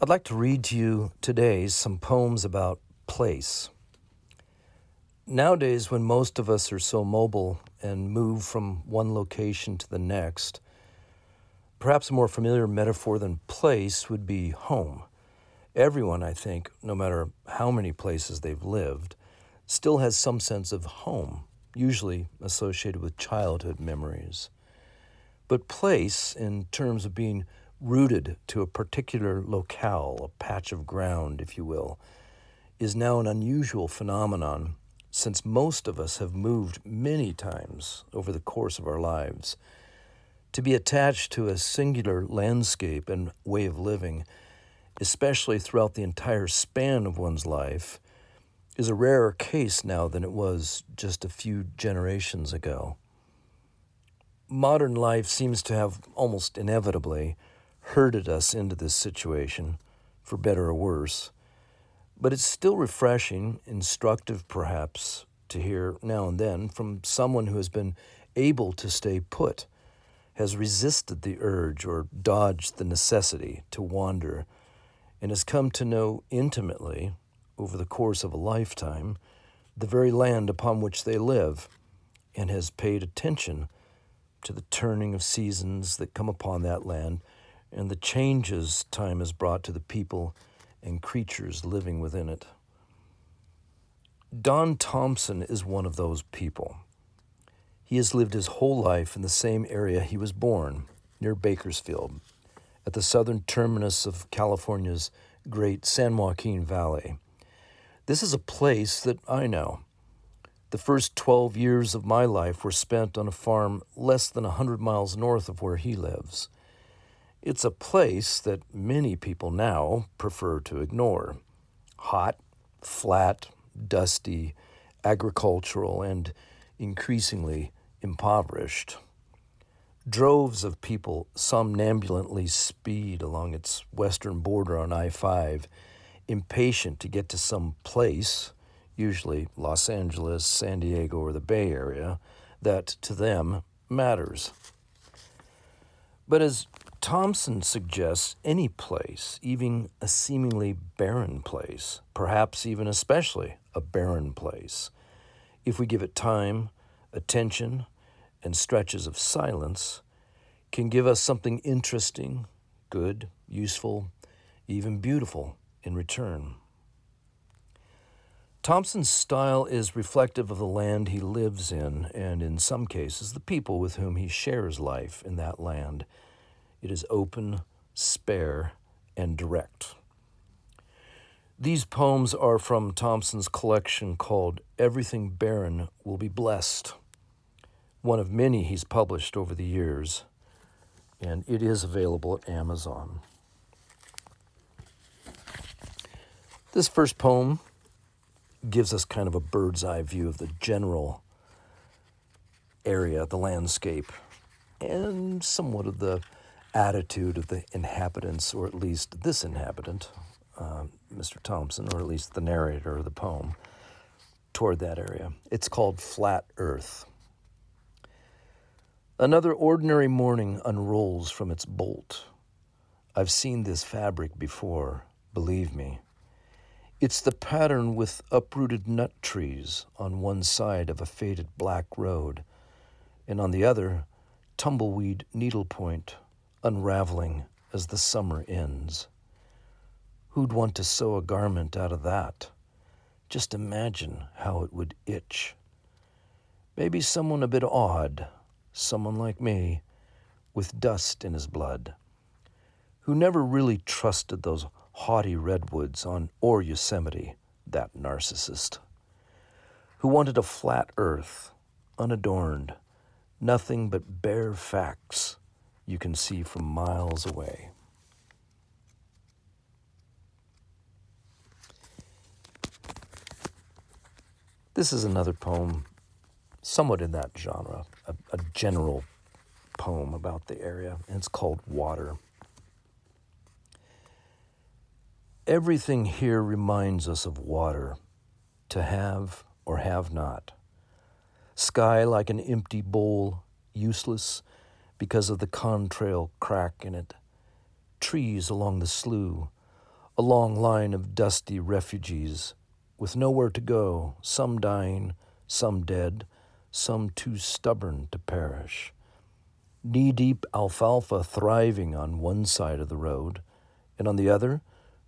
I'd like to read to you today some poems about place. Nowadays, when most of us are so mobile and move from one location to the next, perhaps a more familiar metaphor than place would be home. Everyone, I think, no matter how many places they've lived, still has some sense of home, usually associated with childhood memories. But place, in terms of being rooted to a particular locale, a patch of ground, if you will, is now an unusual phenomenon since most of us have moved many times over the course of our lives. To be attached to a singular landscape and way of living, especially throughout the entire span of one's life, is a rarer case now than it was just a few generations ago modern life seems to have almost inevitably herded us into this situation, for better or worse. But it's still refreshing, instructive perhaps, to hear now and then from someone who has been able to stay put, has resisted the urge or dodged the necessity to wander, and has come to know intimately, over the course of a lifetime, the very land upon which they live, and has paid attention to the turning of seasons that come upon that land and the changes time has brought to the people and creatures living within it. Don Thompson is one of those people. He has lived his whole life in the same area he was born, near Bakersfield, at the southern terminus of California's great San Joaquin Valley. This is a place that I know. The first 12 years of my life were spent on a farm less than a 100 miles north of where he lives. It's a place that many people now prefer to ignore. Hot, flat, dusty, agricultural, and increasingly impoverished. Droves of people somnambulantly speed along its western border on I 5, impatient to get to some place usually Los Angeles, San Diego, or the Bay Area, that to them matters. But as Thompson suggests, any place, even a seemingly barren place, perhaps even especially a barren place, if we give it time, attention, and stretches of silence, can give us something interesting, good, useful, even beautiful in return. Thompson's style is reflective of the land he lives in, and in some cases, the people with whom he shares life in that land. It is open, spare, and direct. These poems are from Thompson's collection called Everything Barren Will Be Blessed, one of many he's published over the years, and it is available at Amazon. This first poem gives us kind of a bird's eye view of the general area, the landscape, and somewhat of the attitude of the inhabitants, or at least this inhabitant, uh, Mr. Thompson, or at least the narrator of the poem, toward that area. It's called Flat Earth. Another ordinary morning unrolls from its bolt. I've seen this fabric before, believe me. It's the pattern with uprooted nut trees on one side of a faded black road, and on the other, tumbleweed needlepoint unraveling as the summer ends. Who'd want to sew a garment out of that? Just imagine how it would itch. Maybe someone a bit odd, someone like me, with dust in his blood, who never really trusted those haughty redwoods on or Yosemite, that narcissist, who wanted a flat earth, unadorned, nothing but bare facts you can see from miles away. This is another poem, somewhat in that genre, a, a general poem about the area, and it's called Water. Everything here reminds us of water, to have or have not. Sky like an empty bowl, useless because of the contrail crack in it. Trees along the slough, a long line of dusty refugees with nowhere to go, some dying, some dead, some too stubborn to perish. Knee deep alfalfa thriving on one side of the road, and on the other,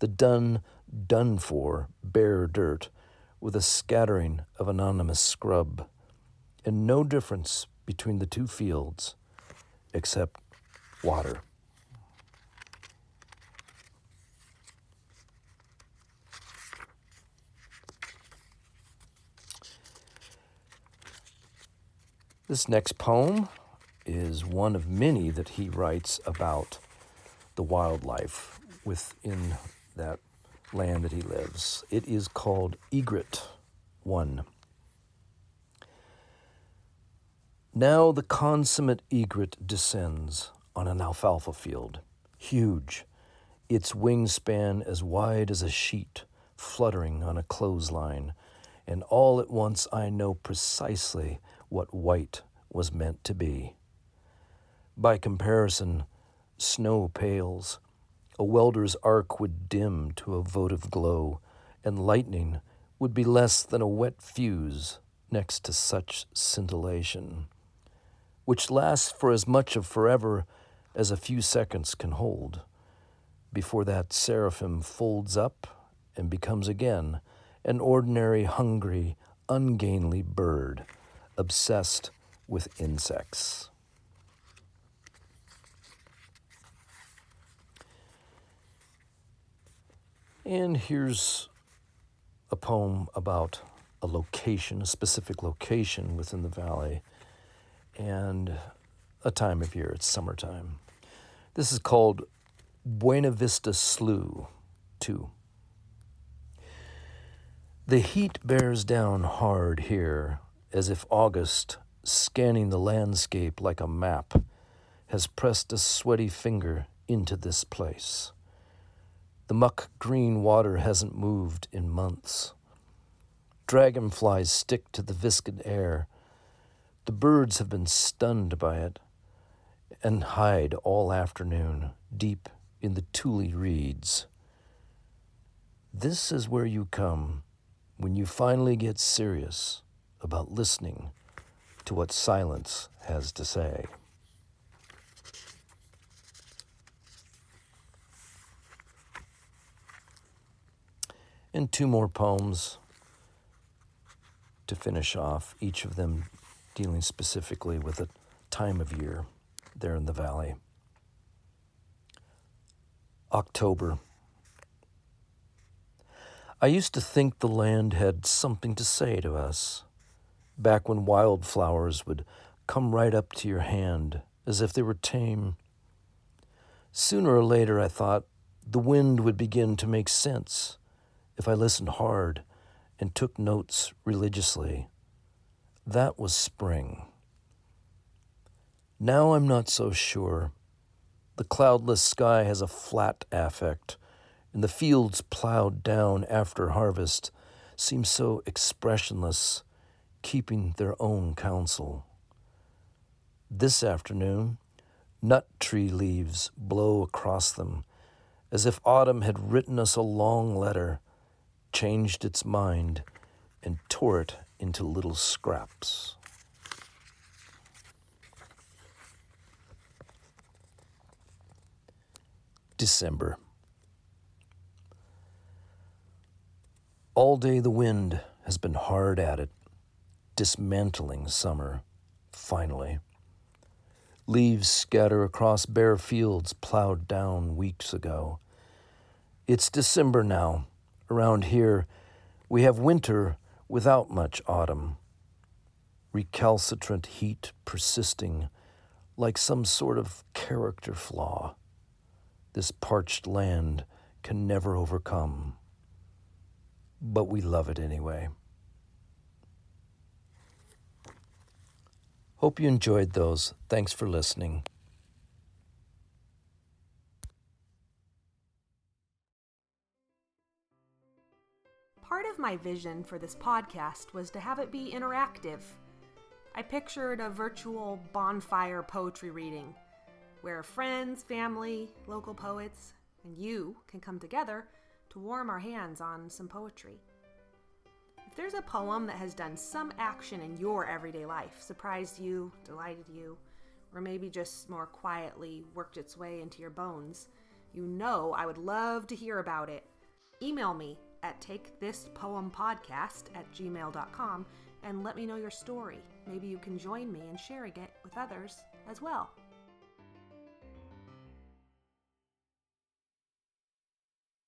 the done, done for, bare dirt with a scattering of anonymous scrub, and no difference between the two fields except water. This next poem is one of many that he writes about the wildlife within that land that he lives. It is called Egret 1. Now the consummate egret descends on an alfalfa field, huge, its wingspan as wide as a sheet fluttering on a clothesline, and all at once I know precisely what white was meant to be. By comparison, snow pales, a welder's arc would dim to a votive glow, and lightning would be less than a wet fuse next to such scintillation, which lasts for as much of forever as a few seconds can hold, before that seraphim folds up and becomes again an ordinary, hungry, ungainly bird obsessed with insects. And here's a poem about a location, a specific location within the valley, and a time of year. It's summertime. This is called Buena Vista Slough 2. The heat bears down hard here as if August, scanning the landscape like a map, has pressed a sweaty finger into this place. The muck green water hasn't moved in months. Dragonflies stick to the viscid air. The birds have been stunned by it and hide all afternoon deep in the tule reeds. This is where you come when you finally get serious about listening to what silence has to say. And two more poems to finish off, each of them dealing specifically with a time of year there in the valley. October. I used to think the land had something to say to us back when wildflowers would come right up to your hand as if they were tame. Sooner or later, I thought the wind would begin to make sense if I listened hard and took notes religiously. That was spring. Now I'm not so sure. The cloudless sky has a flat affect, and the fields plowed down after harvest seem so expressionless keeping their own counsel. This afternoon, nut tree leaves blow across them as if autumn had written us a long letter, changed its mind, and tore it into little scraps. December. All day the wind has been hard at it dismantling summer, finally. Leaves scatter across bare fields plowed down weeks ago. It's December now. Around here, we have winter without much autumn, recalcitrant heat persisting like some sort of character flaw this parched land can never overcome. But we love it anyway. Hope you enjoyed those. Thanks for listening. My vision for this podcast was to have it be interactive. I pictured a virtual bonfire poetry reading where friends, family, local poets, and you can come together to warm our hands on some poetry. If there's a poem that has done some action in your everyday life, surprised you, delighted you, or maybe just more quietly worked its way into your bones, you know I would love to hear about it. Email me at takethispoempodcast at gmail.com and let me know your story. Maybe you can join me in sharing it with others as well.